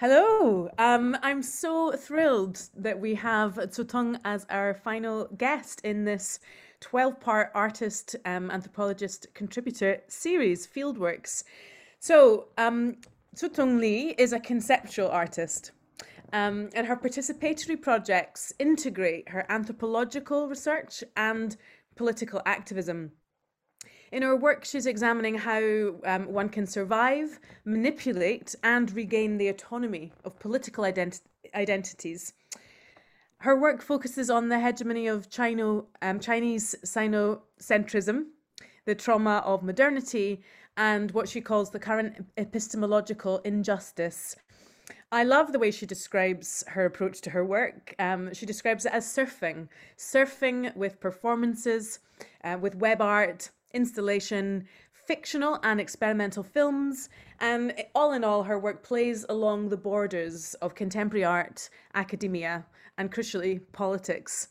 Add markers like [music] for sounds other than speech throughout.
Hello. Um, I'm so thrilled that we have Tzu Tung as our final guest in this 12 part artist, um, anthropologist, contributor series, Fieldworks. So, um, Tzu Tung Lee is a conceptual artist. Um, and her participatory projects integrate her anthropological research and political activism. In her work, she's examining how um, one can survive, manipulate, and regain the autonomy of political ident- identities. Her work focuses on the hegemony of Chino, um, Chinese Sinocentrism, the trauma of modernity, and what she calls the current epistemological injustice. I love the way she describes her approach to her work. Um, she describes it as surfing, surfing with performances, uh, with web art, installation, fictional and experimental films, and all in all, her work plays along the borders of contemporary art, academia, and crucially, politics.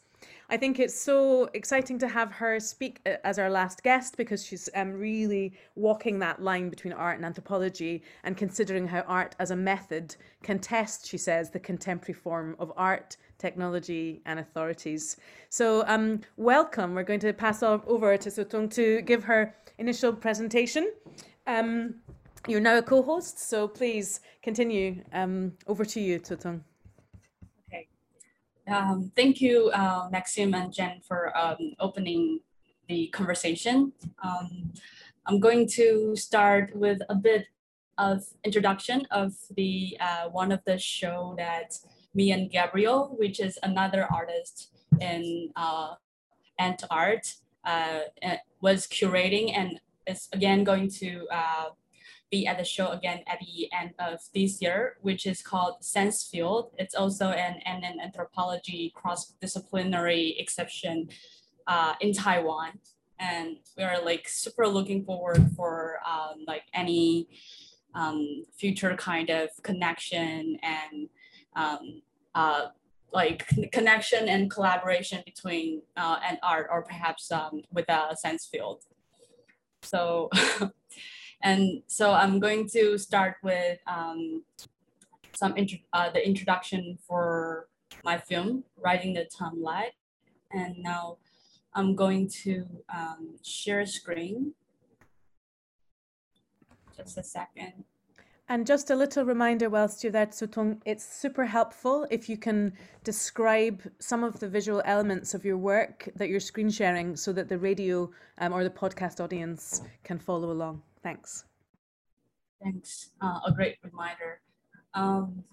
I think it's so exciting to have her speak uh, as our last guest because she's um, really walking that line between art and anthropology and considering how art as a method can test, she says, the contemporary form of art, technology, and authorities. So, um, welcome. We're going to pass over to Tzu Tung to give her initial presentation. Um, you're now a co host, so please continue. Um, over to you, Tzu Tung. Um, thank you, uh, Maxim and Jen, for um, opening the conversation. Um, I'm going to start with a bit of introduction of the uh, one of the show that me and Gabriel, which is another artist in uh, Art, uh, was curating and is again going to uh, be at the show again at the end of this year, which is called Sense Field. It's also an, an, an anthropology cross-disciplinary exception uh, in Taiwan. And we are like super looking forward for um, like any um, future kind of connection and um, uh, like connection and collaboration between uh, an art or perhaps um, with a sense field. So [laughs] And so I'm going to start with um, some uh, the introduction for my film, Riding the Time Lag. And now I'm going to um, share screen. Just a second. And just a little reminder whilst you're there, Tzu Tung, it's super helpful if you can describe some of the visual elements of your work that you're screen sharing so that the radio um, or the podcast audience can follow along. Thanks. Thanks. Uh, a great reminder. Um,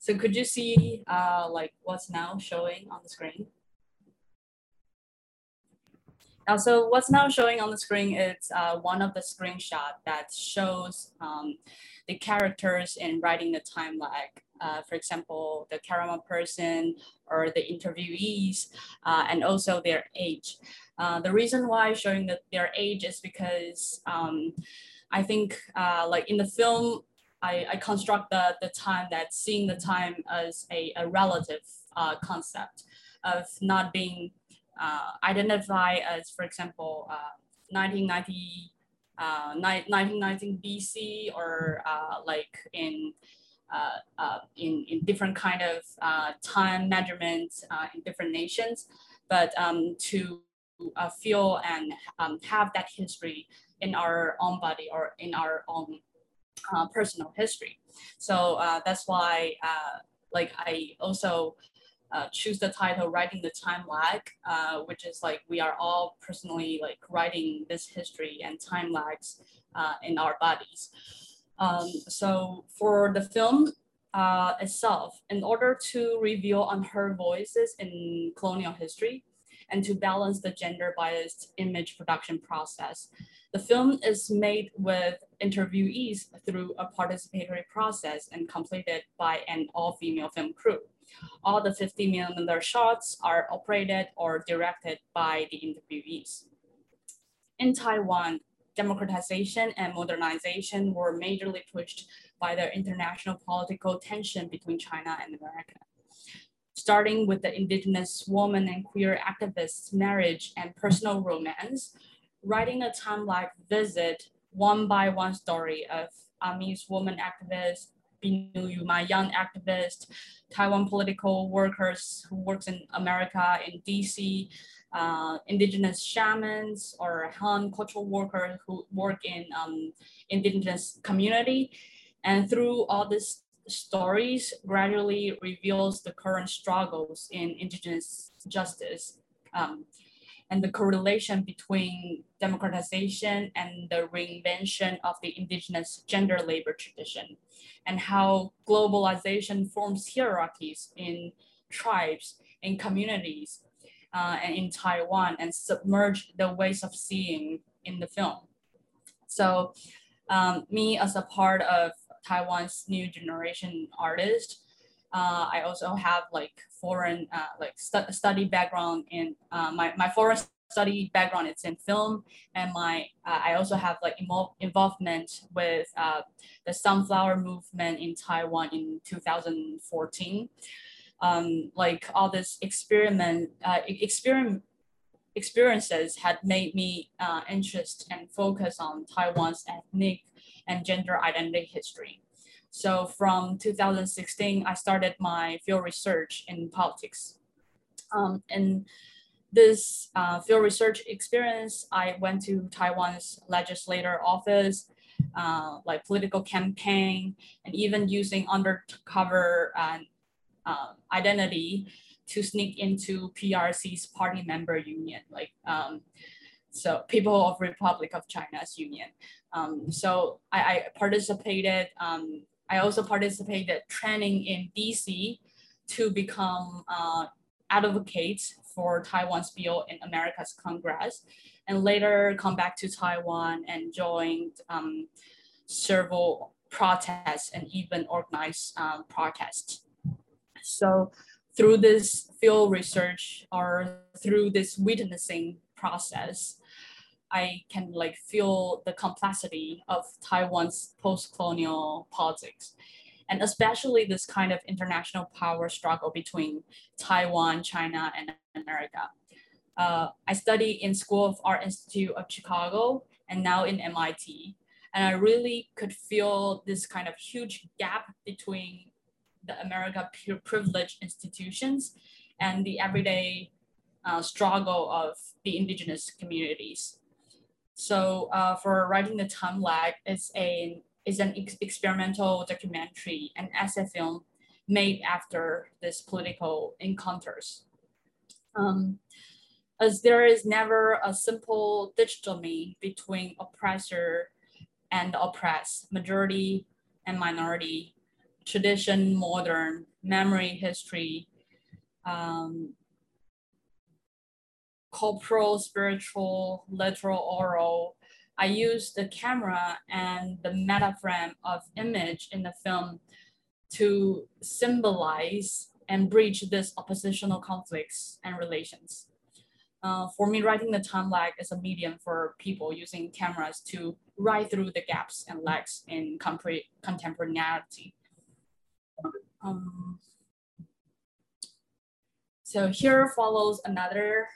so could you see uh, like what's now showing on the screen? Now, so what's now showing on the screen is uh, one of the screenshot that shows um, the characters in writing the Time Lag. Uh, for example, the camera person or the interviewees, uh, and also their age. Uh, the reason why showing that their age is because um, I think uh, like in the film, I, I construct the, the time that seeing the time as a, a relative uh, concept of not being uh, identified as, for example, 1990, uh, 1919 uh, BC or uh, like in in, in different kind of time measurements in different nations, but um, to feel and um, have that history in our own body or in our own uh, personal history. So uh, that's why uh, like I also uh, choose the title writing the Time Lag, uh, which is like we are all personally like writing this history and time lags uh, in our bodies. Um, so for the film, uh, itself in order to reveal on her voices in colonial history and to balance the gender biased image production process. The film is made with interviewees through a participatory process and completed by an all-female film crew. All the 50 millimeter shots are operated or directed by the interviewees. In Taiwan, democratization and modernization were majorly pushed by the international political tension between China and America starting with the indigenous woman and queer activists' marriage and personal romance, writing a time like visit one by one story of Amis woman activists, Binu my young activist, Taiwan political workers who works in America in DC, uh, indigenous shamans or Han cultural workers who work in um, indigenous community. And through all these stories gradually reveals the current struggles in indigenous justice um, and the correlation between democratization and the reinvention of the indigenous gender labor tradition and how globalization forms hierarchies in tribes, in communities, uh, and in Taiwan and submerge the ways of seeing in the film. So um, me as a part of Taiwan's new generation artist, uh, I also have like foreign uh, like stu study background in uh, my, my foreign study background it's in film and my uh, I also have like involvement with uh, the sunflower movement in Taiwan in 2014 um, like all this experiment uh, experiment experiences had made me interest and focus on Taiwan's ethnic and gender identity history. So from 2016, I started my field research in politics. Um, and this uh, field research experience, I went to Taiwan's legislator office, uh, like political campaign, and even using undercover uh, uh, identity to sneak into PRC's party member union, like um, so People of Republic of China's union. Um, so I, I participated. Um, I also participated training in DC to become uh, advocates for Taiwan's bill in America's Congress, and later come back to Taiwan and joined um, several protests and even organized um, protests. So through this field research or through this witnessing process, I can like feel the complexity of Taiwan's post-colonial politics and especially this kind of international power struggle between Taiwan, China, and America. Uh, I study in School of Art Institute of Chicago and now in MIT. And I really could feel this kind of huge gap between the America privileged institutions and the everyday uh, struggle of the indigenous communities. So uh, for writing the time lag, it's a is an ex experimental documentary, an essay film made after this political encounters. Um, as there is never a simple dichotomy between oppressor and oppressed, majority and minority, tradition, modern, memory, history, um, corporal, spiritual, literal, oral. I use the camera and the meta frame of image in the film to symbolize and bridge these oppositional conflicts and relations. Uh, for me, writing the time lag is a medium for people using cameras to write through the gaps and lags in contemporaneity. Um, so here follows another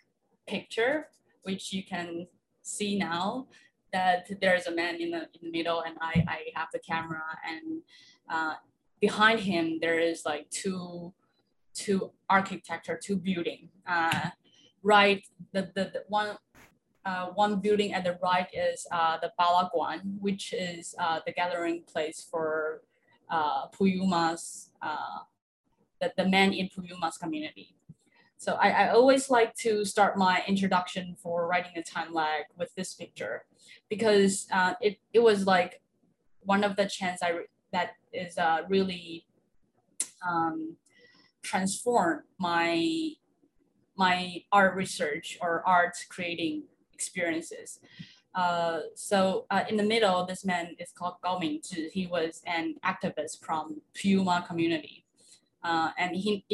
picture, which you can see now that there's a man in the, in the middle and I, I have the camera and uh, behind him there is like two, two architecture, two building. Uh, right, the, the, the one, uh, one building at the right is uh, the palakuan, which is uh, the gathering place for uh, Puyuma's, the, the men in Puyuma's community. So I, I always like to start my introduction for writing a time lag with this picture because uh, it, it was like one of the chance I that is uh, really um, transformed my my art research or art creating experiences. Uh, so uh, in the middle, this man is called Gao Mingzhi. He was an activist from Puyuma community. Uh, and he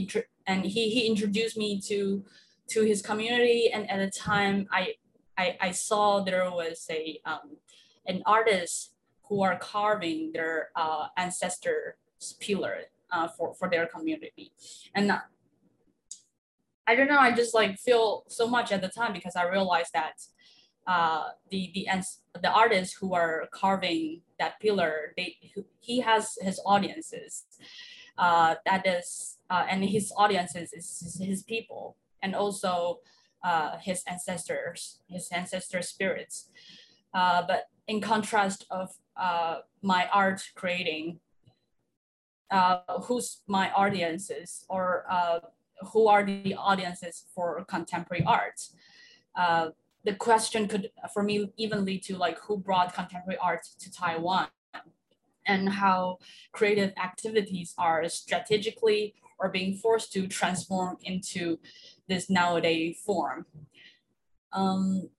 and he, he introduced me to to his community. And at the time, I I, I saw there was a um, an artist who are carving their uh, ancestors' pillar uh, for for their community, and uh, I don't know. I just like feel so much at the time because I realized that uh, the the the artists who are carving that pillar, they he has his audiences. Uh, that is, uh, and his audiences is his people, and also uh, his ancestors, his ancestor spirits. Uh, but in contrast of uh, my art creating, uh, who's my audiences or uh, who are the audiences for contemporary art? Uh, the question could, for me, even lead to like who brought contemporary art to Taiwan and how creative activities are strategically or being forced to transform into this nowadays form. Um,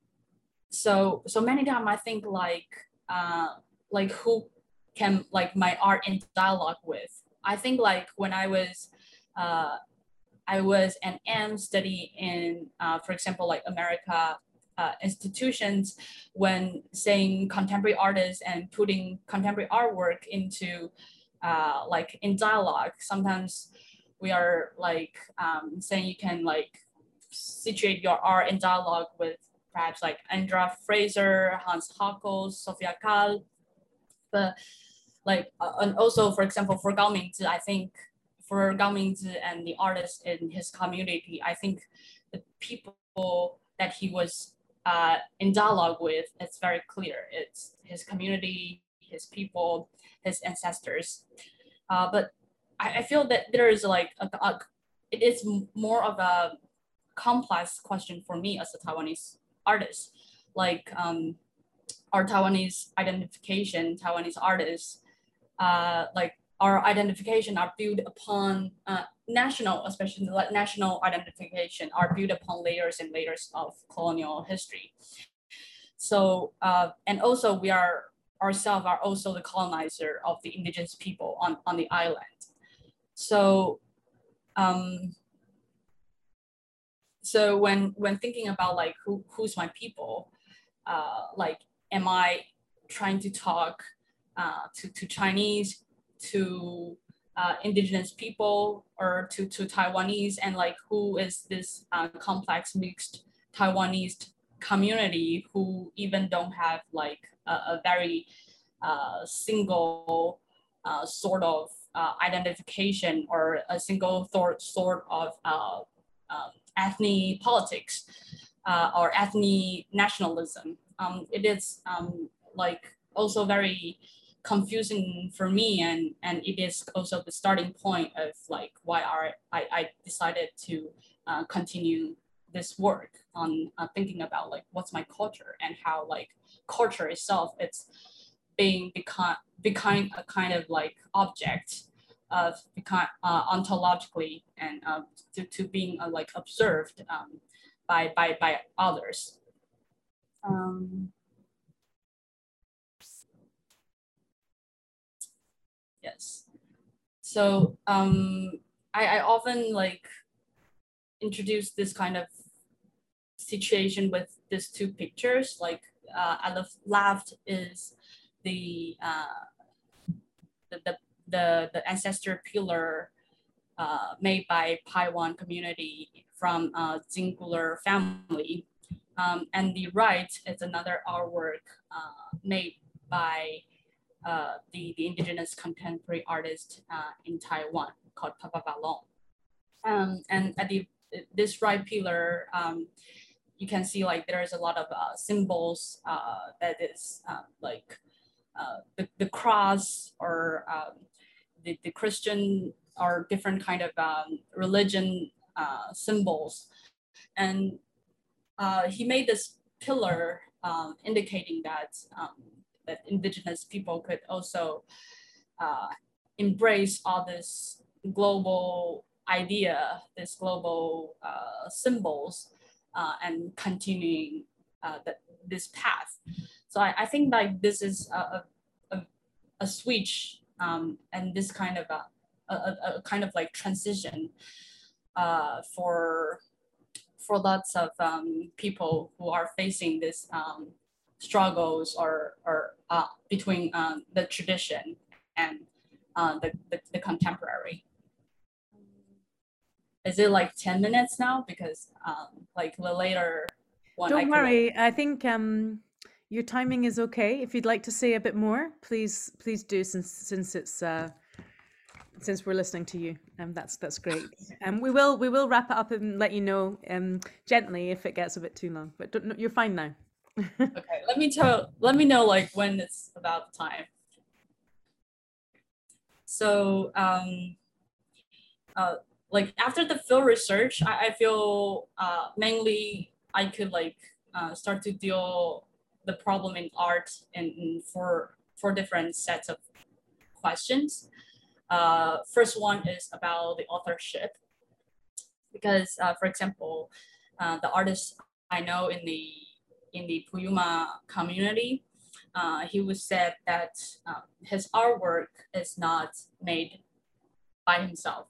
so so many times I think like uh, like who can like my art in dialogue with. I think like when I was uh, I was an M study in, uh, for example, like America uh, institutions when saying contemporary artists and putting contemporary artwork into uh, like in dialogue. Sometimes we are like um, saying you can like situate your art in dialogue with perhaps like Andrea Fraser, Hans Haacke, Sophie Calle. But like, uh, and also for example, for Gao Mingzi, I think for Gao Mingzi and the artists in his community, I think the people that he was uh, in dialogue with, it's very clear. It's his community, his people, his ancestors. Uh, but I, I feel that there is like a, a, it is more of a complex question for me as a Taiwanese artist. Like um, our Taiwanese identification, Taiwanese artists, uh, like our identification are built upon uh, national, especially national identification, are built upon layers and layers of colonial history. So, uh, and also we are ourselves are also the colonizer of the indigenous people on, on the island. So, um, so when when thinking about like who who's my people, uh, like am I trying to talk uh, to to Chinese, to uh, indigenous people, or to to Taiwanese, and like who is this uh, complex mixed Taiwanese community who even don't have like a, a very uh, single uh, sort of uh, identification or a single sort of uh, um, ethnic politics or ethnic nationalism. Um, it is um, like also very confusing for me and, and it is also the starting point of like why are I, I decided to uh, continue this work on uh, thinking about like what's my culture and how like culture itself it's being become becoming a kind of like object of become uh, ontologically and uh, to, to being uh, like observed um, by, by, by others. Um, yes. So um, I, I often like introduce this kind of situation with these two pictures. Like uh, at the left is the, uh, the, the the, ancestor pillar uh, made by Paiwan community from a singular family. Um, and the right is another artwork uh, made by uh, the, the indigenous contemporary artist uh, in Taiwan called Papa Balong. Um, and at the this right pillar, um, you can see like there's a lot of uh, symbols uh, that is like the, the cross or um, the, the Christian or different kind of um, religion uh, symbols. And uh, he made this pillar um, indicating that, um, that indigenous people could also uh, embrace all this global idea, this global uh, symbols, uh, and continuing uh, the, this path. So I, I think like this is a, a, a switch um, and this kind of a, a, a, kind of like transition uh, for for lots of um, people who are facing this um, struggles or or uh, between um, the tradition and uh, the, the, the contemporary. Is it like 10 minutes now? Because um, like the later one. Don't worry. I think um, your timing is okay. If you'd like to say a bit more, please please do since since it's uh, since we're listening to you. Um, that's that's great. Um, we will we will wrap it up and let you know um gently if it gets a bit too long. But don't, you're fine now. Okay, let me tell. Let me know like when it's about time. So um, uh, like after the field research, I, I feel uh, mainly I could like uh, start to deal the problem in art and, and for four different sets of questions. Uh, first one is about the authorship, because uh, for example, uh, the artist I know in the in the Puyuma community, uh, he was said that um, his artwork is not made by himself.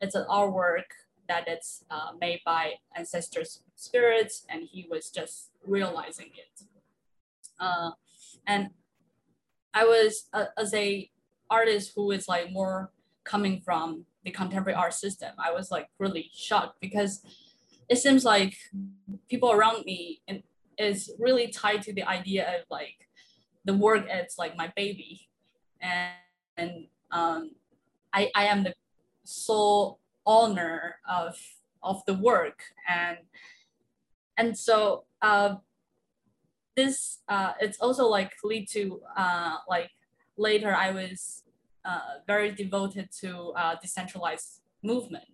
It's an artwork that it's uh, made by ancestors' spirits, and he was just realizing it. Uh, and I was uh, as a artist who is like more coming from the contemporary art system, I was like really shocked because it seems like people around me and is really tied to the idea of like the work as like my baby. And, and um, I, I am the sole owner of of the work. And and so uh, this uh, it's also like lead to uh, like later I was uh, very devoted to uh, decentralized movement.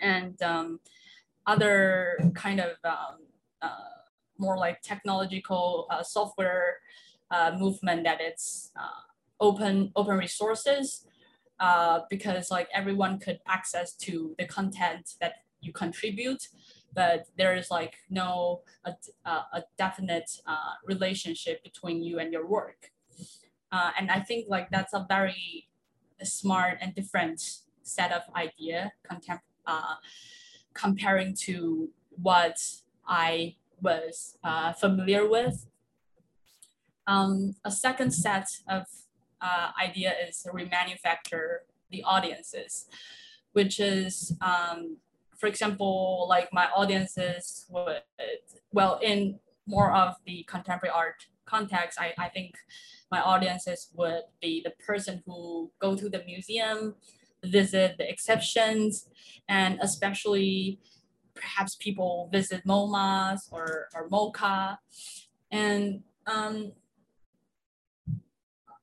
And um, other kind of um, uh, more like technological uh, software uh, movement that it's uh, open open resources because like everyone could access to the content that you contribute but there is like no a, a definite relationship between you and your work. Uh, and I think like that's a very smart and different set of idea contem- uh, comparing to what I was uh, familiar with. Um, a second set of uh, idea is remanufacture the audiences, which is, um, for example, like my audiences would, well, in more of the contemporary art context, I, I think my audiences would be the person who go to the museum, visit the exceptions, and especially perhaps people visit MoMAs or, or MoCA. And um,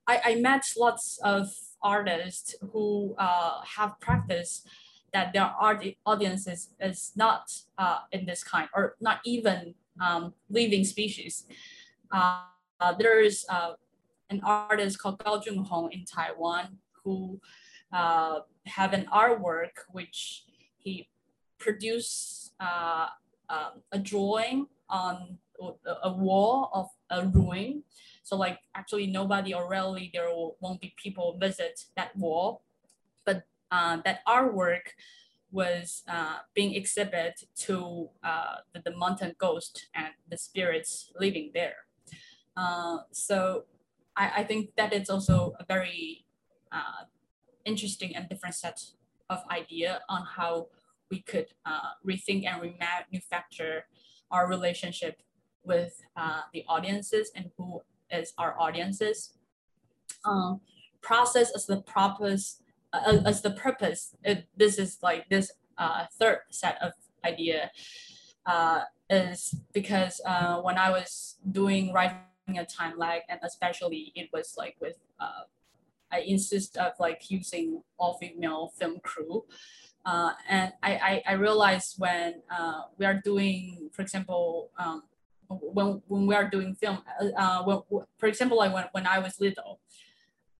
I, I met lots of artists who uh, have practiced that their art audiences is not uh, in this kind or not even um, living species. Uh, there is uh, an artist called Gao Junhong in Taiwan who uh, have an artwork which he produced uh, uh, a drawing on a wall of a ruin. So like actually nobody or rarely there won't be people visit that wall, but uh, that artwork was uh, being exhibited to uh, the, the mountain ghost and the spirits living there. Uh, so I, I think that it's also a very uh, interesting and different set of idea on how we could uh, rethink and remanufacture our relationship with uh, the audiences and who is our audiences. Um, process as the purpose, uh, as the purpose. It, this is like this uh, third set of idea uh, is because uh, when I was doing writing a time lag and especially it was like with I insist of like using all female film crew. Uh, and I, I, I realized when uh, we are doing, for example, um, when, when we are doing film, uh, uh when, for example, like when, when I was little,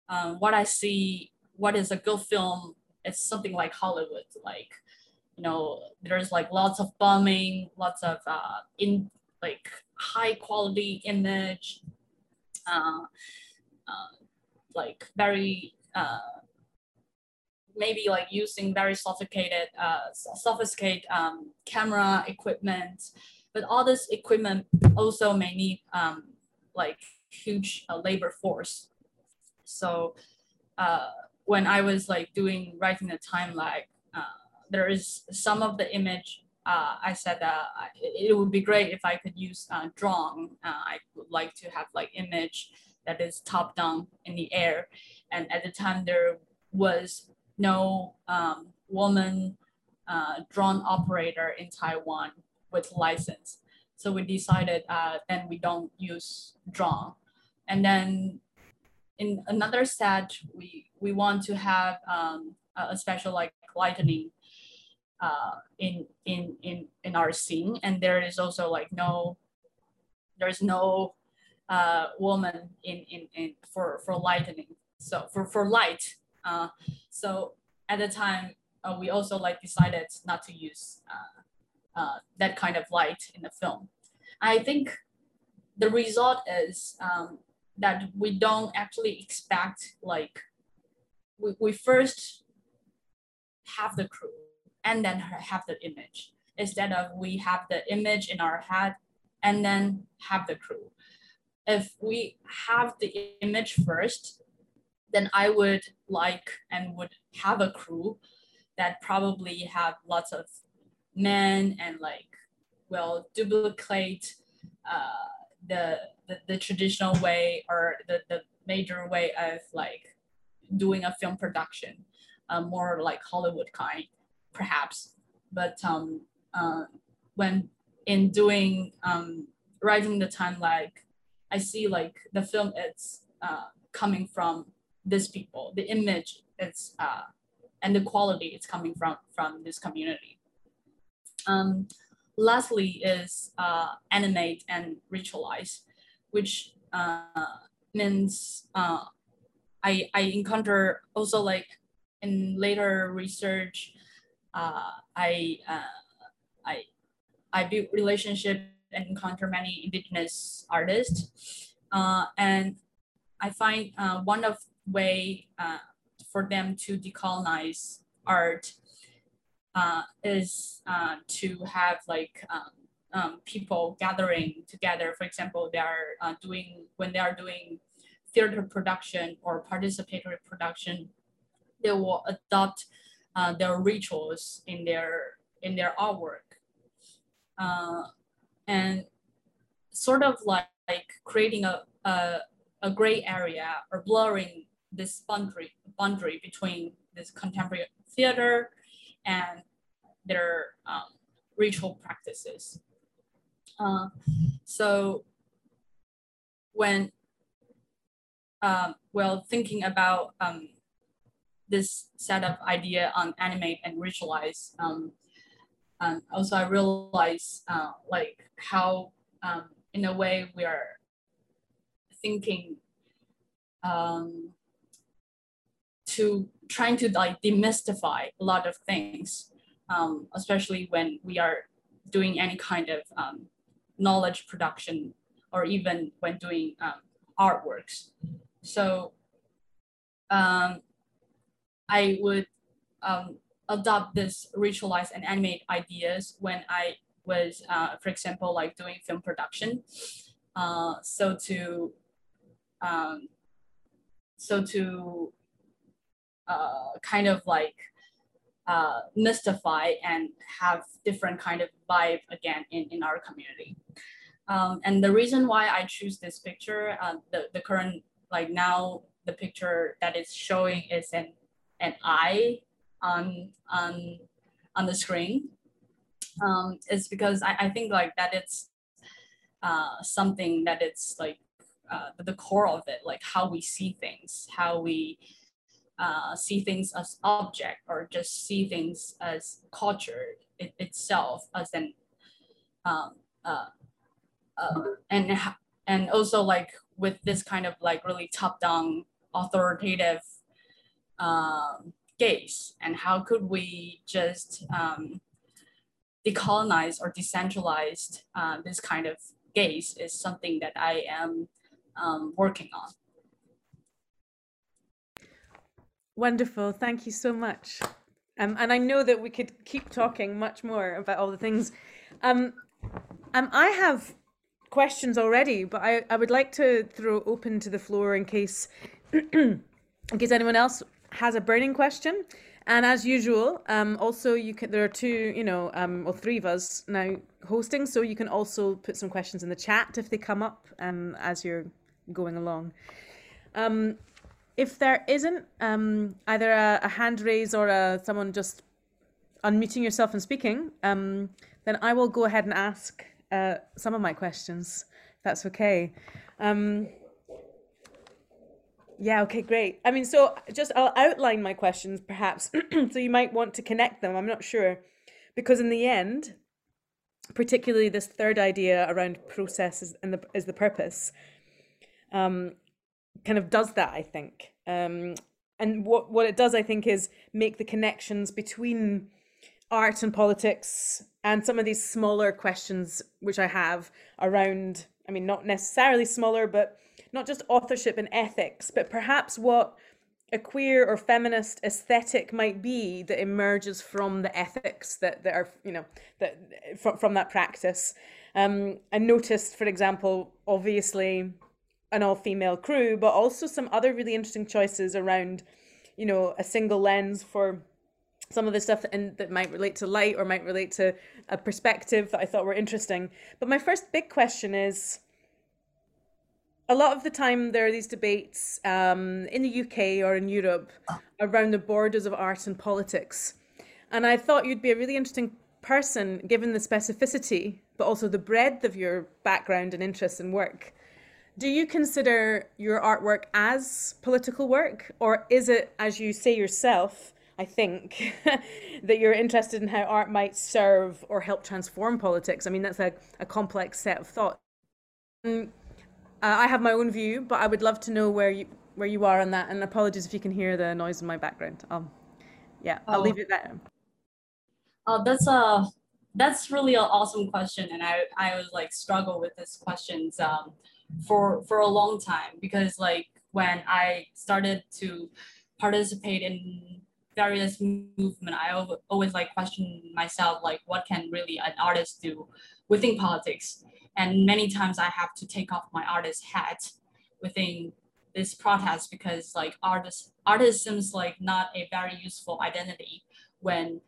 um, what I see, what is a good film, it's something like Hollywood, like, you know, there's like lots of bombing, lots of uh, in like high quality image, uh, uh, like very uh, maybe like using very sophisticated uh, sophisticated um, camera equipment, but all this equipment also may need um, like huge uh, labor force. So uh, when I was like doing writing the time lag, uh, there is some of the image uh, I said that it would be great if I could use uh, drone. Uh, I would like to have like image that is top down in the air. And at the time there was no um, woman uh, drone operator in Taiwan with license. So we decided uh, then we don't use drone. And then in another set, we, we want to have um, a special like lightning uh, in in in in our scene, and there is also like no, there's no uh, woman in, in in for for lightning. So for for light, uh, so at the time uh, we also like decided not to use uh, uh, that kind of light in the film. I think the result is um, that we don't actually expect like we, we first have the crew and then have the image instead of we have the image in our head and then have the crew. If we have the image first, then I would like and would have a crew that probably have lots of men and like will duplicate uh, the, the the traditional way or the, the major way of like doing a film production, uh, more like Hollywood kind perhaps, but um, uh, when in doing um, writing the time like I see like the film it's uh, coming from these people, the image it's uh, and the quality it's coming from from this community. Um, lastly is uh, animate and ritualize, which uh, means uh, I, I encounter also like in later research uh, I, uh, I, I built relationship and encounter many indigenous artists. Uh, and I find uh, one of way uh, for them to decolonize art uh, is uh, to have like um, um, people gathering together. For example, they are uh, doing when they are doing theater production or participatory production, they will adopt uh, their rituals in their in their artwork, uh, and sort of like, like creating a, a a gray area or blurring this boundary boundary between this contemporary theater and their um, ritual practices. Uh, so when um, well thinking about um, this set of idea on animate and ritualize. Um, um, also, I realize uh, like how, um, in a way, we are thinking um, to trying to like demystify a lot of things, um, especially when we are doing any kind of um, knowledge production or even when doing um, artworks. So um, I would um, adopt this ritualize and animate ideas when I was, uh, for example, like doing film production. Uh, so to, um, so to uh, kind of like uh, mystify and have different kind of vibe again in, in our community. Um, and the reason why I choose this picture, uh, the, the current, like now the picture that is showing is an an eye on on on the screen um, is because I, I think like that it's uh, something that it's like uh, the core of it, like how we see things, how we uh, see things as object or just see things as culture it, itself as an um, uh, uh, and and also like with this kind of like really top down authoritative um, gaze and how could we just um, decolonize or decentralize uh, this kind of gaze is something that I am um, working on. Wonderful. Thank you so much. Um, and I know that we could keep talking much more about all the things. Um, um, I have questions already, but I, I would like to throw open to the floor in case [clears throat] in case anyone else has a burning question. And as usual, um, also you can there are two, you know, um, or three of us now hosting, so you can also put some questions in the chat if they come up um, as you're going along. Um, if there isn't um, either a, a, hand raise or a, someone just unmuting yourself and speaking, um, then I will go ahead and ask uh, some of my questions. If that's okay. Um, yeah, okay, great. I mean, so just I'll outline my questions perhaps, [clears throat] so you might want to connect them. I'm not sure. Because in the end, particularly this third idea around process and the, is the purpose, um, kind of does that, I think. Um, and what, what it does, I think, is make the connections between art and politics and some of these smaller questions which I have around, I mean, not necessarily smaller, but not just authorship and ethics, but perhaps what a queer or feminist aesthetic might be that emerges from the ethics that, that are, you know, that from, from that practice. Um, I noticed, for example, obviously an all female crew, but also some other really interesting choices around, you know, a single lens for some of the stuff that, that might relate to light or might relate to a perspective that I thought were interesting. But my first big question is a lot of the time there are these debates um, in the UK or in Europe around the borders of art and politics. And I thought you'd be a really interesting person given the specificity, but also the breadth of your background and interests and work. Do you consider your artwork as political work, or is it, as you say yourself, I think, [laughs] that you're interested in how art might serve or help transform politics? I mean, that's a, a complex set of thoughts. Um, uh, I have my own view, but I would love to know where you where you are on that. And apologies if you can hear the noise in my background. Um, yeah, I'll oh. leave it there. Oh, that's a that's really an awesome question, and I I was like struggle with this questions um for for a long time because like when I started to participate in various movement, I always like question myself like what can really an artist do within politics and many times I have to take off my artist hat within this protest because like artist artist seems like not a very useful identity when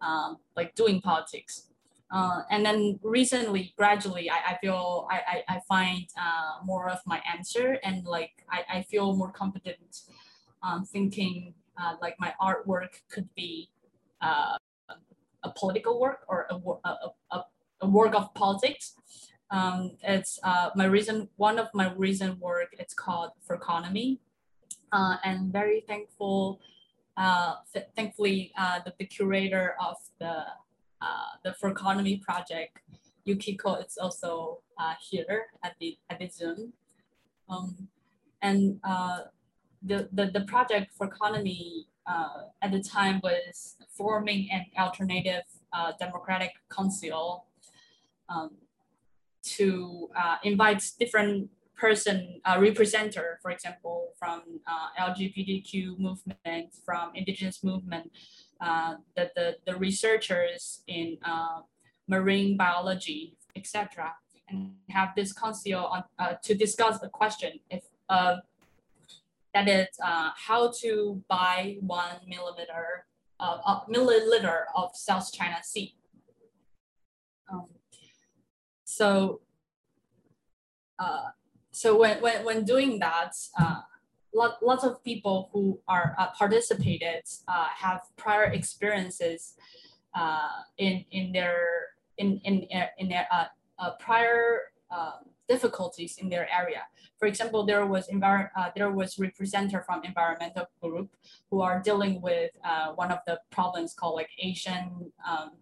um, like doing politics. Uh, and then recently, gradually, I, I feel I, I, I find uh, more of my answer and like I, I feel more confident um, thinking uh, like my artwork could be uh, a political work or a, a, a, a work of politics. Um, it's uh, my recent one of my recent work. It's called for economy, uh, and very thankful. Th thankfully, the, the curator of the uh, the for economy project, Yukiko, is also uh, here at the at the Zoom, um, and uh, the, the the project for economy uh, at the time was forming an alternative democratic council um, to invite different person uh, representer, for example, from uh, LGBTQ movement, from indigenous movement, uh, the, the, the researchers in uh, marine biology, etc., and have this council on, uh, to discuss the question if uh, that is uh, how to buy one millimeter, uh, milliliter of South China Sea. Um, so, so when, when, when doing that, lot, lots of people who are uh, participated uh, have prior experiences uh, in, in their, in, in, in their uh, uh, prior uh, difficulties in their area. For example, there was envir- uh, there was representative from environmental group who are dealing with uh, one of the problems called like Asian um,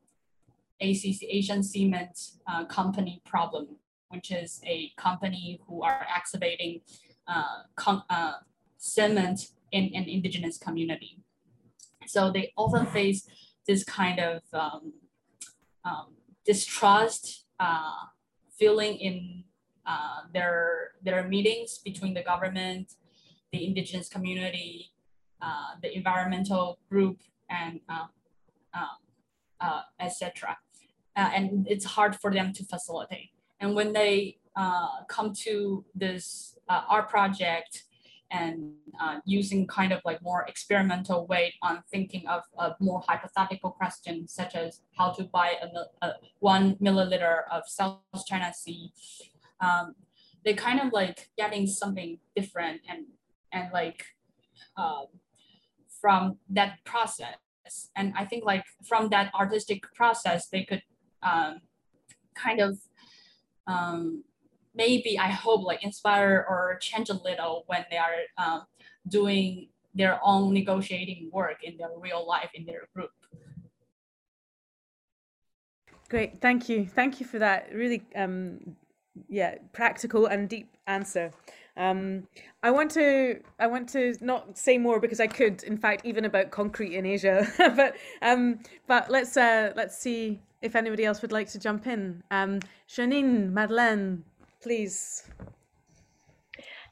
ACC, Asian Cement uh, Company problem, which is a company who are excavating uh, uh, cement in an indigenous community. So they often face this kind of um, um, distrust uh, feeling in uh, their, their meetings between the government, the indigenous community, uh, the environmental group, and uh, uh, etc uh, and it's hard for them to facilitate. And when they come to this art project and uh, using kind of like more experimental way on thinking of a more hypothetical question, such as how to buy a, a one milliliter of South China Sea. Um, they kind of like getting something different and and like um, from that process. And I think like from that artistic process, they could um, kind of um, maybe I hope like inspire or change a little when they are um, doing their own negotiating work in their real life in their group. Great, thank you, thank you for that. Really, um, yeah, practical and deep answer. Um, I want to I want to not say more because I could, in fact, even about concrete in Asia. [laughs] but um, but let's uh, let's see if anybody else would like to jump in. Um, Janine, Madeleine, please.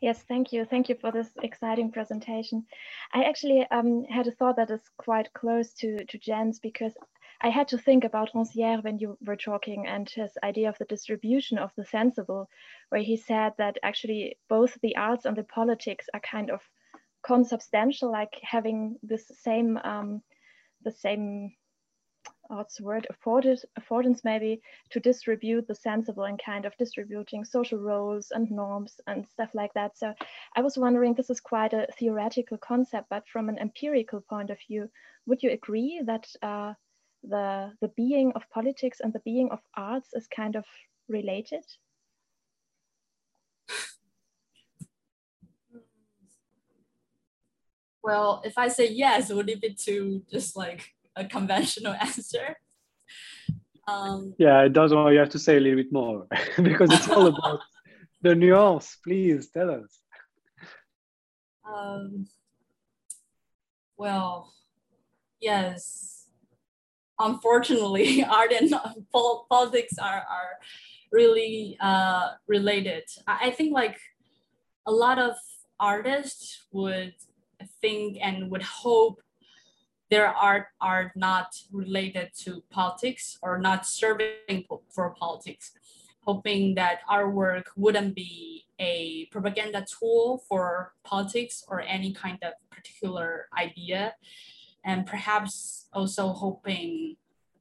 Yes, thank you. Thank you for this exciting presentation. I actually um, had a thought that is quite close to, to Jen's because I had to think about Rancière when you were talking and his idea of the distribution of the sensible, where he said that actually both the arts and the politics are kind of consubstantial, like having this same um, the same what's the word afforded affordance maybe to distribute the sensible and kind of distributing social roles and norms and stuff like that. So i was wondering this is quite a theoretical concept but from an empirical point of view would you agree that uh, the the being of politics and the being of arts is kind of related? Well if i say yes would it be too just like a conventional [laughs] answer. Um, yeah, it does want you have to say a little bit more [laughs] because it's all about [laughs] the nuance. Please tell us. Um, well, yes. Unfortunately, art and politics are, are really uh, related. I think like a lot of artists would think and would hope their art are not related to politics or not serving for politics, hoping that our work wouldn't be a propaganda tool for politics or any kind of particular idea. And perhaps also hoping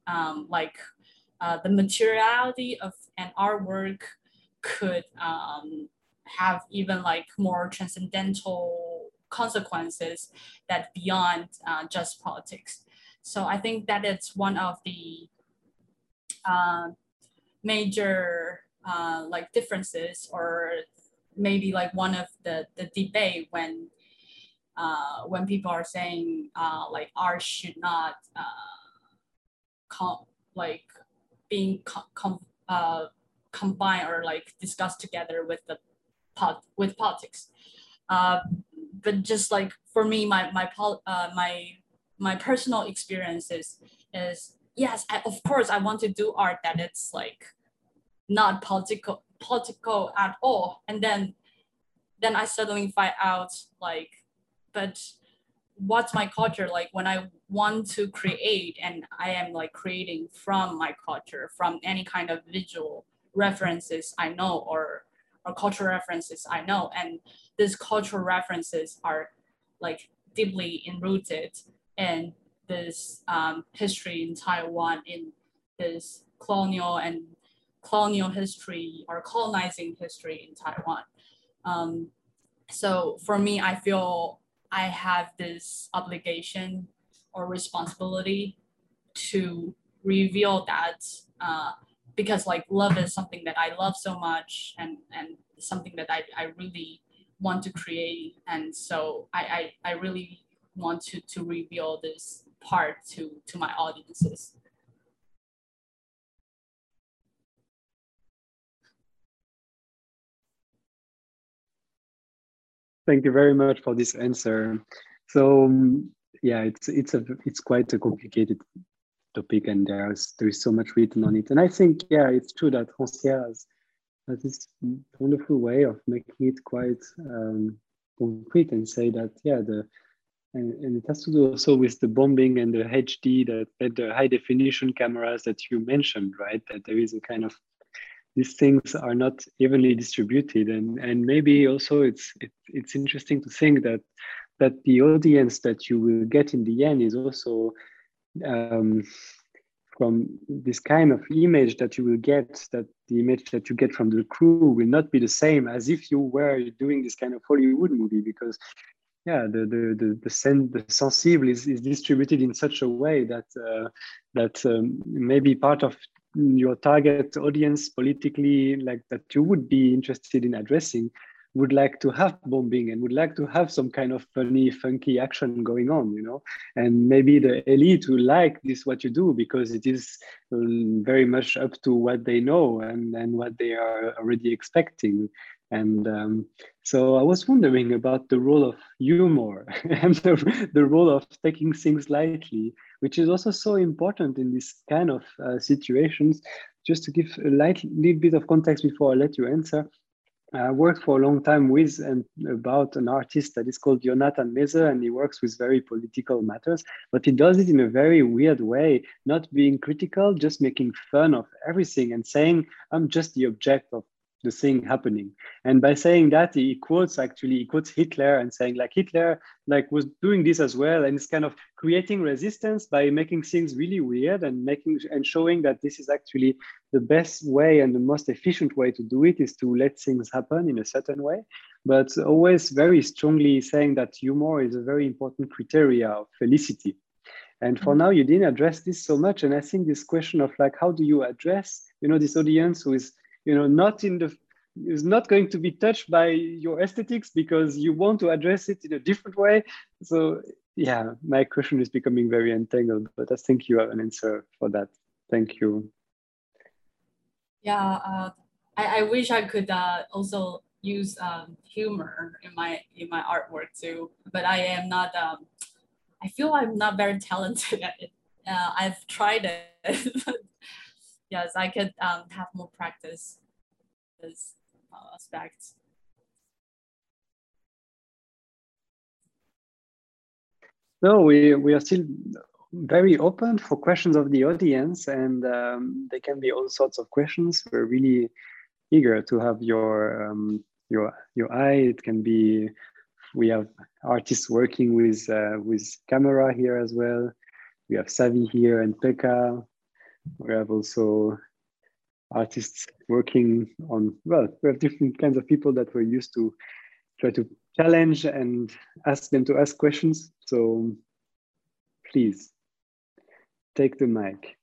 um, like uh, the materiality of an artwork could um, have even like more transcendental consequences that beyond uh, just politics. So I think that it's one of the uh, major uh, like differences or maybe like one of the, the debate when uh, when people are saying uh, like art should not uh, com- like being com- com- uh, combined or like discussed together with the pot with politics. But just like for me, my my uh, my my personal experiences is yes, I, of course I want to do art that it's like not political political at all, and then then I suddenly find out like, but what's my culture? Like when I want to create and I am like creating from my culture, from any kind of visual references I know or or cultural references I know. And these cultural references are like deeply enrooted in this um, history in Taiwan, in this colonial and colonial history or colonizing history in Taiwan. Um, so for me, I feel I have this obligation or responsibility to reveal that uh, because like love is something that I love so much and, and something that I, I really want to create. And so I, I, I really want to, to reveal this part to, to my audiences. Thank you very much for this answer. So um, yeah, it's it's a it's quite a complicated topic, and there's there is so much written on it. And I think yeah, it's true that Rancière has this wonderful way of making it quite um, concrete and say that yeah the and, and, it has to do also with the bombing and the HD that, the high definition cameras that you mentioned right that there is a kind of these things are not evenly distributed and and maybe also it's it, it's interesting to think that that the audience that you will get in the end is also um, from this kind of image that you will get that the image that you get from the crew will not be the same as if you were doing this kind of hollywood movie because yeah the the the the, sen- the sensible is, is distributed in such a way that uh, that um, maybe part of your target audience politically like that you would be interested in addressing would like to have bombing and would like to have some kind of funny funky action going on you know and maybe the elite will like this what you do because it is um, very much up to what they know and and what they are already expecting and um, so I was wondering about the role of humor [laughs] and the, the, role of taking things lightly, which is also so important in this kind of uh, situations. Just to give a light, little bit of context before I let you answer, I worked for a long time with and about an artist that is called Jonathan Meese, and he works with very political matters, but he does it in a very weird way, not being critical, just making fun of everything and saying, I'm just the object of the thing happening. And by saying that, he quotes actually, he quotes Hitler and saying like Hitler like was doing this as well. And it's kind of creating resistance by making things really weird and making and showing that this is actually the best way and the most efficient way to do it is to let things happen in a certain way. But always very strongly saying that humor is a very important criteria of felicity. And for now, you didn't address this so much. And I think this question of like, how do you address, you know, this audience who is you know not in the is not going to be touched by your aesthetics because you want to address it in a different way. So yeah my question is becoming very entangled but i think you have an answer for that. Thank you. Yeah uh, I, I wish i could uh, also use um, humor in my in my artwork too but i am not um, i feel i'm not very talented at it. Uh, i've tried it [laughs] yes, I could um, have more practice this uh, aspect. No, we, we are still very open for questions of the audience and um, they can be all sorts of questions. We're really eager to have your, um, your, your eye. It can be, we have artists working with, uh, with camera here as well. We have Savi here and Pekka we have also artists working on, well, we have different kinds of people that we're used to try to challenge and ask them to ask questions. So please take the mic.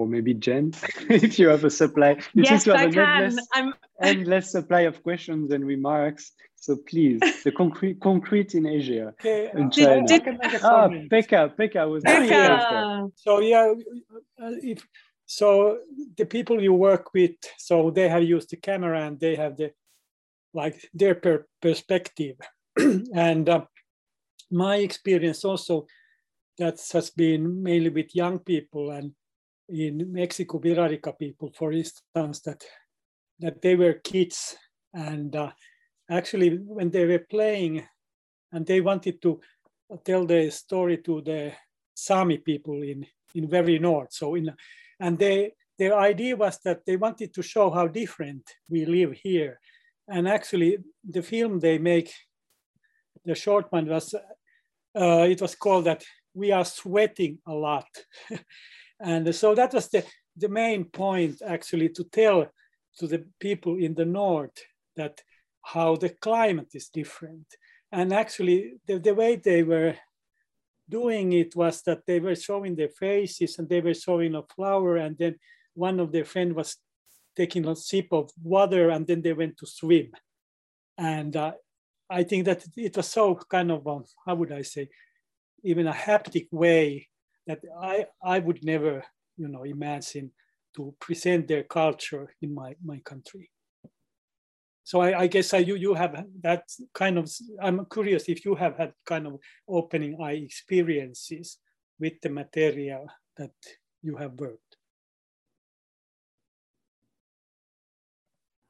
Or maybe Jen, [laughs] if you have a supply. [laughs] You yes, I can. Endless, I'm [laughs] endless supply of questions and remarks. So please, the concrete concrete in Asia okay, in China. Did, did, ah, Pekka, Pekka was Pekka. So yeah, uh, if so, the people you work with, so they have used the camera and they have the like their per perspective, [clears throat] and uh, my experience also that has been mainly with young people and in Mexico, Wixárika people, for instance, that that they were kids and uh, actually when they were playing and they wanted to tell the story to the Sami people in in very north. So in and they their idea was that they wanted to show how different we live here. And actually, the film they make, the short one was, uh, it was called that we are sweating a lot. [laughs] And so that was the, the main point actually to tell to the people in the north that how the climate is different. And actually the, the way they were doing it was that they were showing their faces and they were showing a flower and then one of their friend was taking a sip of water and then they went to swim. And uh, I think that it was so kind of, um, how would I say, even a haptic way that I, I would never, you know, imagine to present their culture in my, my country. So I, I guess I, you, you have that kind of, I'm curious if you have had kind of opening eye experiences with the material that you have worked.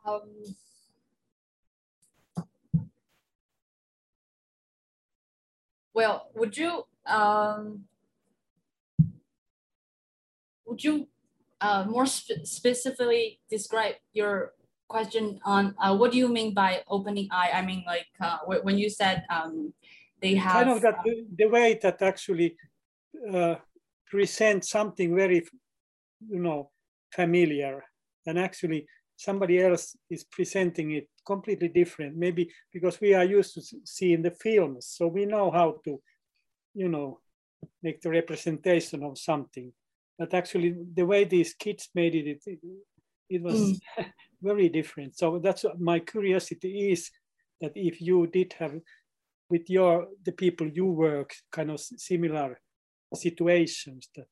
Um, well, would you um, would you uh, more spe specifically describe your question on uh, what do you mean by opening eye? I mean, like uh, when you said um, they have kind of that the, the way that actually uh, present something very, you know, familiar, and actually somebody else is presenting it completely different. Maybe because we are used to seeing the films, so we know how to, you know, make the representation of something. But actually, the way these kids made it, it, it was mm. [laughs] very different. So that's my curiosity is that if you did have with your the people you work kind of similar situations that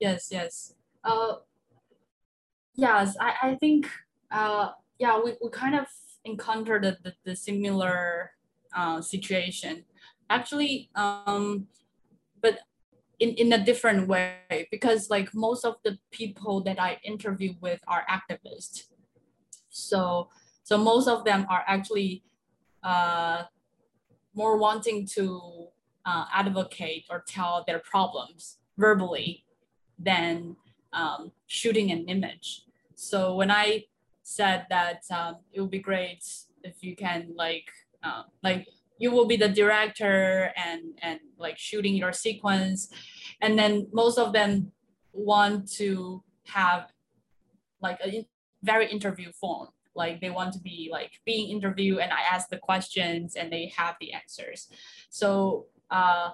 yes yes uh yes i i think uh yeah we, we kind of encountered the, the, the similar uh situation actually um but in, in a different way because like most of the people that I interview with are activists. So so most of them are actually uh, more wanting to uh, advocate or tell their problems verbally than um, shooting an image. So when I said that um, it would be great if you can like uh, like you will be the director and and like shooting your sequence. And then most of them want to have like a very interview form. Like they want to be like being interviewed and i ask the questions and they have the answers. So uh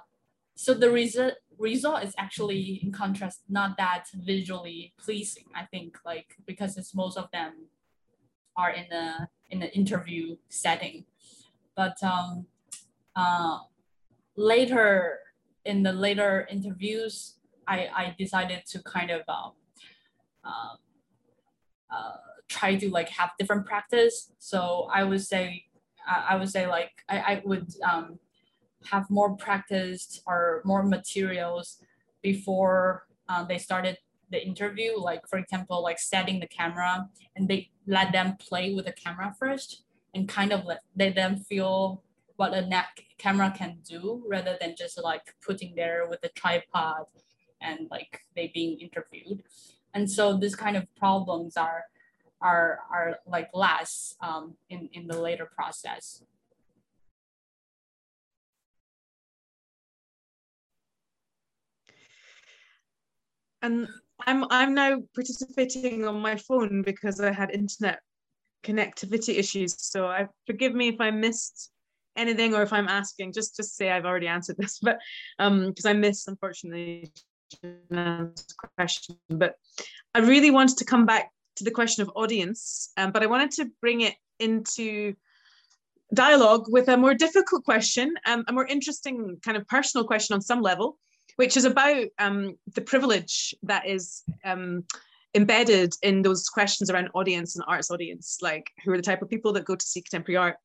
so the result result is actually in contrast not that visually pleasing i think like because it's most of them are in the in the interview setting. But um uh later in the later interviews i i decided to kind of um, uh, uh, try to like have different practice. So I would say, I would say like I, I would um, have more practice or more materials before uh, they started the interview. Like for example, like setting the camera and they let them play with the camera first and kind of let, let them feel what a net camera can do rather than just like putting there with a tripod and like they being interviewed. And so this kind of problems are are are like less um, in in the later process. And I'm I'm now participating on my phone because I had internet connectivity issues. So I forgive me if I missed anything or if I'm asking, just just say I've already answered this, [laughs] but um because I missed unfortunately question. But I really wanted to come back to the question of audience, um, but I wanted to bring it into dialogue with a more difficult question, um, a more interesting kind of personal question on some level, which is about um, the privilege that is um, embedded in those questions around audience and arts audience, like who are the type of people that go to see contemporary art.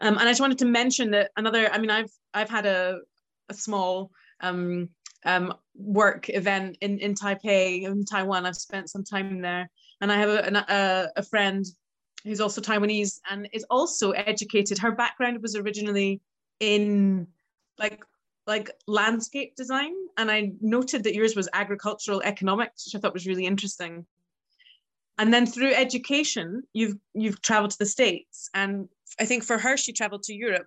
Um, and I just wanted to mention that another, I mean, I've I've had a, a small um, um, work event in, in Taipei, in Taiwan. I've spent some time there and I have a, a, a friend who's also Taiwanese and is also educated. Her background was originally in like like landscape design, and I noted that yours was agricultural economics, which I thought was really interesting. And then through education, you've you've traveled to the states, and I think for her, she traveled to Europe.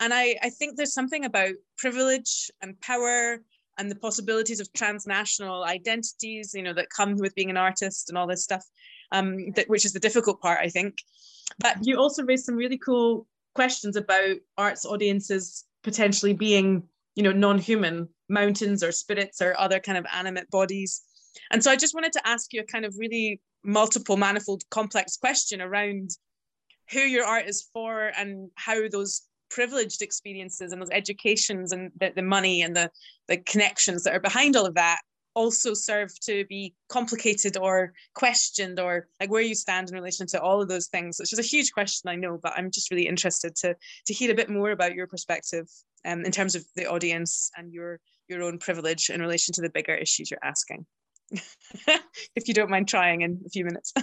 And I, I think there's something about privilege and power and the possibilities of transnational identities, you know, that come with being an artist and all this stuff, um, that, which is the difficult part, I think. But you also raised some really cool questions about arts audiences potentially being, you know, non-human, mountains or spirits or other kind of animate bodies. And so I just wanted to ask you a kind of really multiple, manifold, complex question around who your art is for and how those privileged experiences and those educations and the, the money and the, the connections that are behind all of that also serve to be complicated or questioned or like where you stand in relation to all of those things which is a huge question i know but i'm just really interested to to hear a bit more about your perspective um, in terms of the audience and your your own privilege in relation to the bigger issues you're asking [laughs] if you don't mind trying in a few minutes. [laughs]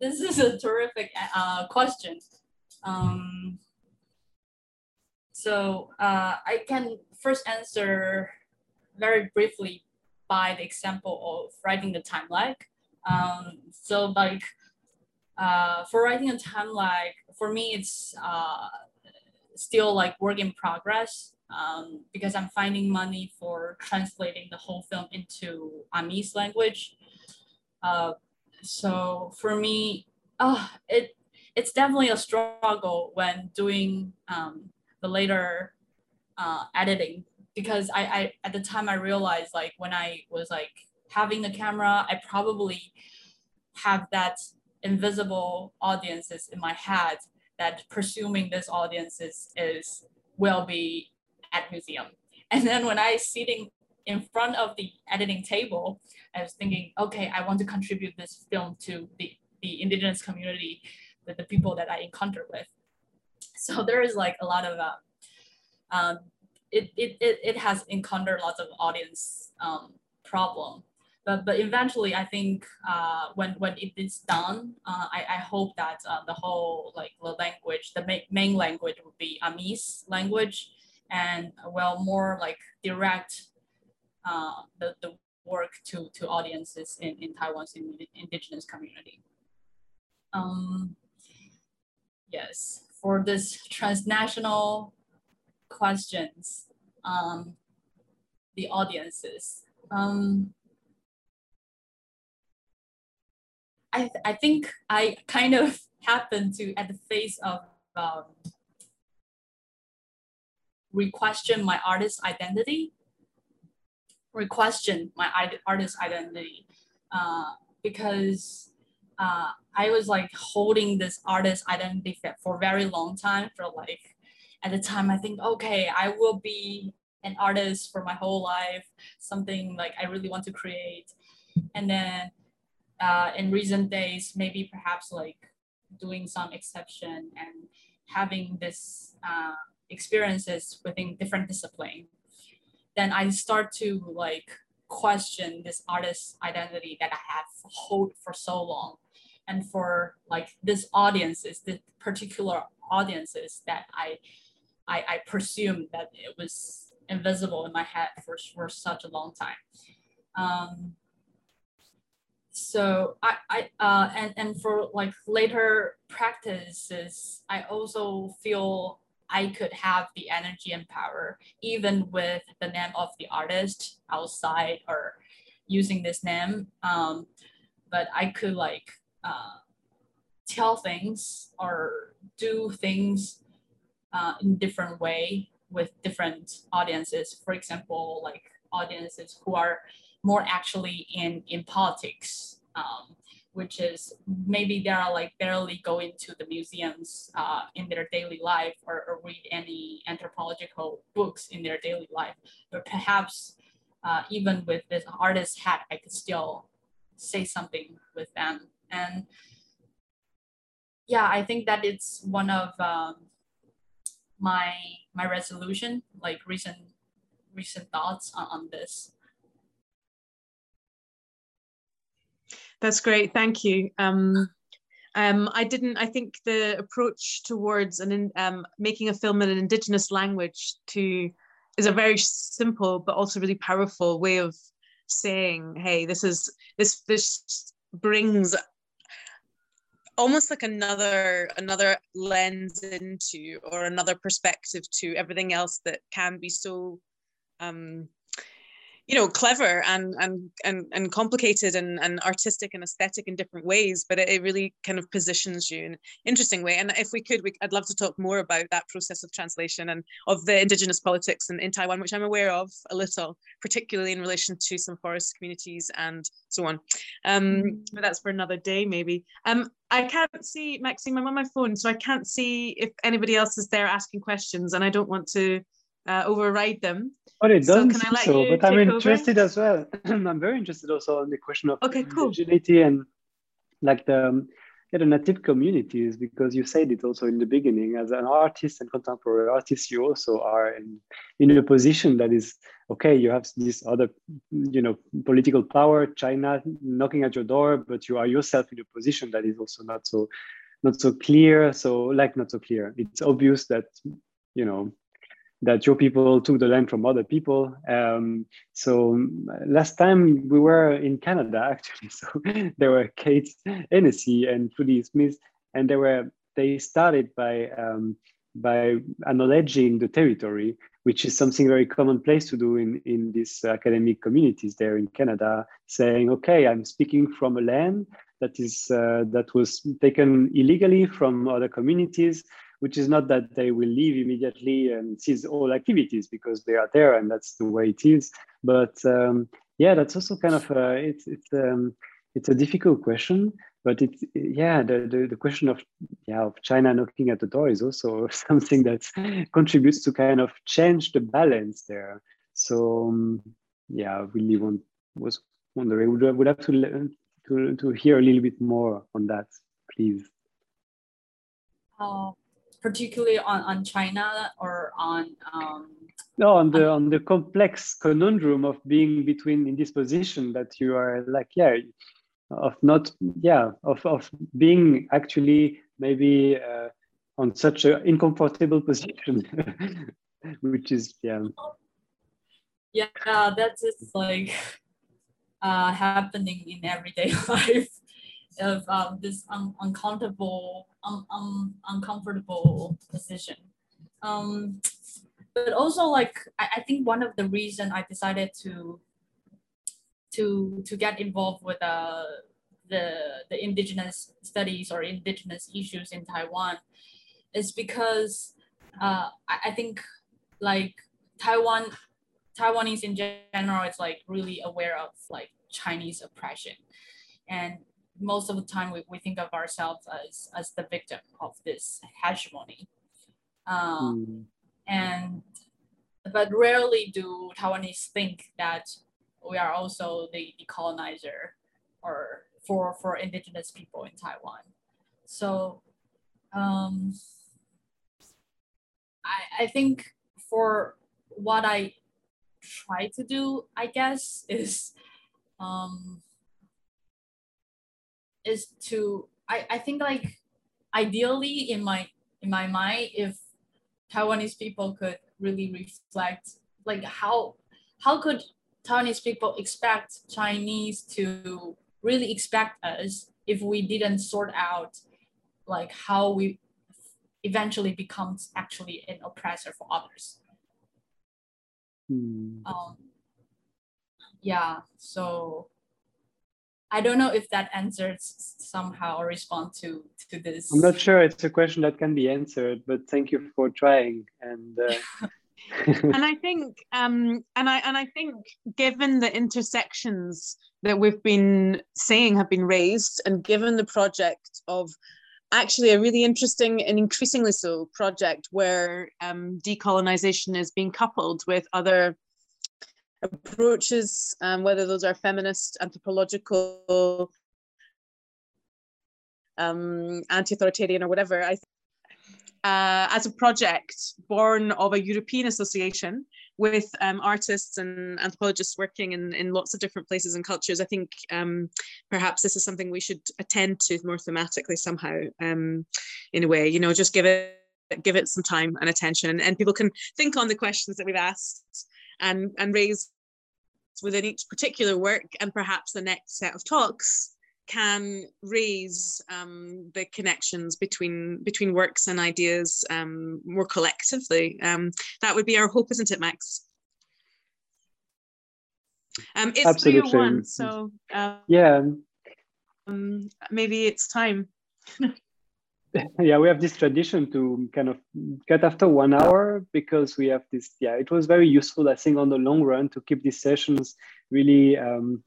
This is a terrific uh, question. Um, so uh, I can first answer very briefly by the example of writing the time lag. Um, so like uh, for writing a time lag, for me, it's uh, still like work in progress um, because I'm finding money for translating the whole film into Amis language. Uh, so for me, uh, it it's definitely a struggle when doing um, the later uh, editing because I, I at the time I realized like when I was like having the camera, I probably have that invisible audiences in my head that presuming this audience is, is will be at museum. And then when I sitting in front of the editing table, I was thinking, okay, I want to contribute this film to the, the indigenous community, the, the people that I encounter with. So [laughs] there is like a lot of, uh, um, it, it, it, it has encountered lots of audience um, problem. But, but eventually, I think uh, when, when it is done, uh, I, I hope that uh, the whole like the language, the main, main language would be Amis language, and well more like direct uh, the, the work to, to audiences in, in Taiwan's indigenous community. Um, yes, for this transnational questions, um, the audiences. Um, I, th I think I kind of [laughs] happened to at the face of um, re-question my artist identity, re-question my artist identity, uh, because uh, I was like holding this artist identity for a very long time. For like, at the time, I think, okay, I will be an artist for my whole life, something like I really want to create. And then uh, in recent days, maybe perhaps like doing some exception and having this uh, experiences within different discipline, then I start to like question this artist identity that I have hold for so long. And for like this audiences, the particular audiences that I, I, I presume that it was invisible in my head for, for such a long time. Um, so I, I uh, and, and for like later practices, I also feel I could have the energy and power, even with the name of the artist outside or using this name. Um, but I could like uh, tell things or do things uh, in different way with different audiences. For example, like audiences who are more actually in, in politics. Um, which is maybe they are like barely going to the museums uh, in their daily life or, or, read any anthropological books in their daily life. But perhaps uh, even with this artist hat, I could still say something with them. And yeah, I think that it's one of um, my my resolution, like recent recent thoughts on, on this. That's great. Thank you. Um, um, I didn't. I think the approach towards an um, making a film in an indigenous language to is a very simple but also really powerful way of saying, "Hey, this is this this brings almost like another another lens into or another perspective to everything else that can be so um, you know clever and and and, and complicated and, and artistic and aesthetic in different ways but it, it really kind of positions you in an interesting way and if we could we, i'd love to talk more about that process of translation and of the indigenous politics in, in taiwan which i'm aware of a little particularly in relation to some forest communities and so on um mm-hmm. but that's for another day maybe um I can't see Maxime. I'm on my phone, so I can't see if anybody else is there asking questions, and I don't want to uh, override them. But it doesn't so, so but I'm interested over? as well. [clears throat] I'm very interested also in the question of okay, cool. indigeneity and like the, yeah, the native communities, because you said it also in the beginning, as an artist and contemporary artist, you also are in, in a position that is, okay, you have this other, you know, political power, China knocking at your door, but you are yourself in a position that is also not so, not so clear. So like not so clear. It's obvious that, you know, that your people took the land from other people. Um, so um, last time we were in Canada, [laughs] actually, so [laughs] there were Kate Hennessy and Trudi Smith, and they were they started by um, by acknowledging the territory, which is something very commonplace to do in in these academic communities there in Canada, saying, okay, I'm speaking from a land that is uh, that was taken illegally from other communities which is not that they will leave immediately and cease all activities because they are there and that's the way it is. But um, yeah, that's also kind of a, it's it's um, it's a difficult question. But it's yeah, the, the, the question of yeah of China knocking at the door is also [laughs] something that contributes to kind of change the balance there. So um, yeah, I really want was wondering would would have to to to hear a little bit more on that, please. Uh, particularly on, on China or on um, no on the on the complex conundrum of being between in this position that you are like yeah of not yeah of, of being actually maybe uh, on such an uncomfortable position [laughs] which is yeah. Yeah that's like uh, happening in everyday [laughs] life of um, this un- uncomfortable, un- un- uncomfortable position. Um, but also, like I, I think one of the reason I decided to to to get involved with uh, the the indigenous studies or indigenous issues in Taiwan is because uh, I, I think like Taiwan Taiwanese in general is like really aware of like Chinese oppression and most of the time we, we think of ourselves as, as the victim of this hegemony. Um, mm. And but rarely do Taiwanese think that we are also the, the colonizer or for, for indigenous people in Taiwan. So um, I, I think for what I try to do, I guess, is um, is to I, I think like ideally in my in my mind if Taiwanese people could really reflect like how how could Taiwanese people expect Chinese to really expect us if we didn't sort out like how we eventually becomes actually an oppressor for others. Hmm. Um, yeah, so I don't know if that answers somehow or respond to to this. I'm not sure it's a question that can be answered, but thank you for trying. And uh... [laughs] and I think, um, and I and I think, given the intersections that we've been saying have been raised, and given the project of actually a really interesting and increasingly so project where um, decolonization is being coupled with other approaches, um, whether those are feminist, anthropological, um, anti-authoritarian or whatever. I uh, as a project born of a European association with um, artists and anthropologists working in, in lots of different places and cultures, I think um, perhaps this is something we should attend to more thematically somehow um, in a way, you know, just give it give it some time and attention and people can think on the questions that we've asked and and raise within each particular work and perhaps the next set of talks can raise um, the connections between between works and ideas um, more collectively. Um, that would be our hope, isn't it, Max? Um, it's Absolutely. 301, so uh, yeah, um, maybe it's time. [laughs] [laughs] yeah we have this tradition to kind of cut after one hour because we have this yeah it was very useful i think on the long run to keep these sessions really um,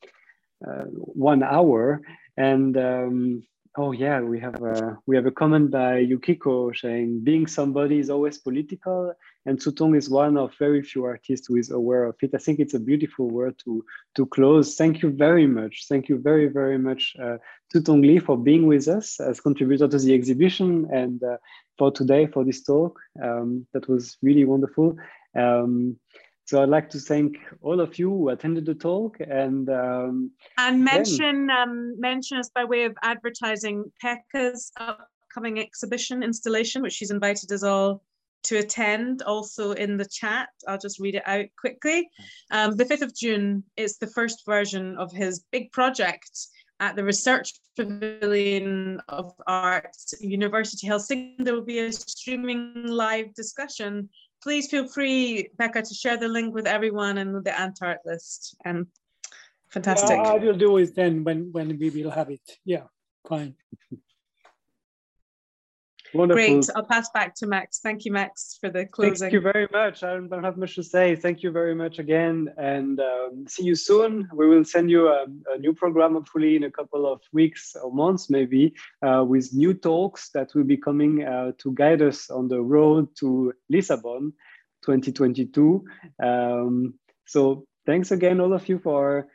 uh, one hour. And um, Oh yeah, we have a we have a comment by Yukiko saying being somebody is always political, and Tzu-Tung is one of very few artists who is aware of it. I think it's a beautiful word to to close. Thank you very much. Thank you very very much, uh, Tzu-Tung Lee, for being with us as contributor to the exhibition and uh, for today for this talk. Um, that was really wonderful. Um, so I'd like to thank all of you who attended the talk and um, and mention um, mention us by way of advertising Pekka's upcoming exhibition installation, which she's invited us all to attend also in the chat. I'll just read it out quickly. Um, the 5th of June is the first version of his big project at the Research Pavilion of Arts, University Helsinki. There will be a streaming live discussion. Please feel free, Pekka, to share the link with everyone and the Antart list. And fantastic. Yeah, I will do it then when, when we will have it. Yeah, fine. Wonderful. Great. I'll pass back to Max. Thank you, Max, for the closing. Thank you very much. I don't have much to say. Thank you very much again, and um, see you soon. We will send you a, a, new program, hopefully in a couple of weeks or months, maybe, uh, with new talks that will be coming uh, to guide us on the road to Lisbon 2022. Um, so thanks again, all of you, for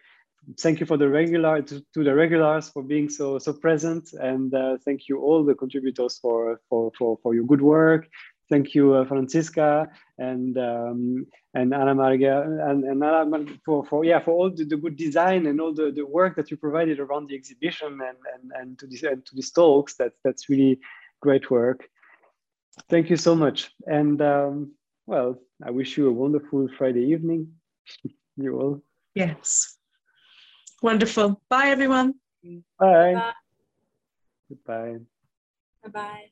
thank you for the regular to, to, the regulars for being so so present. And uh, thank you all the contributors for for for, for your good work. Thank you uh, francisca and um, and anna maria and, and anna for, for yeah for all the, the, good design and all the, the work that you provided around the exhibition and and, and to this and to these talks. That's that's really great work. Thank you so much. And um, well i wish you a wonderful friday evening [laughs] you all. Yes Wonderful. Bye, everyone. Bye. Bye. Goodbye. Bye-bye.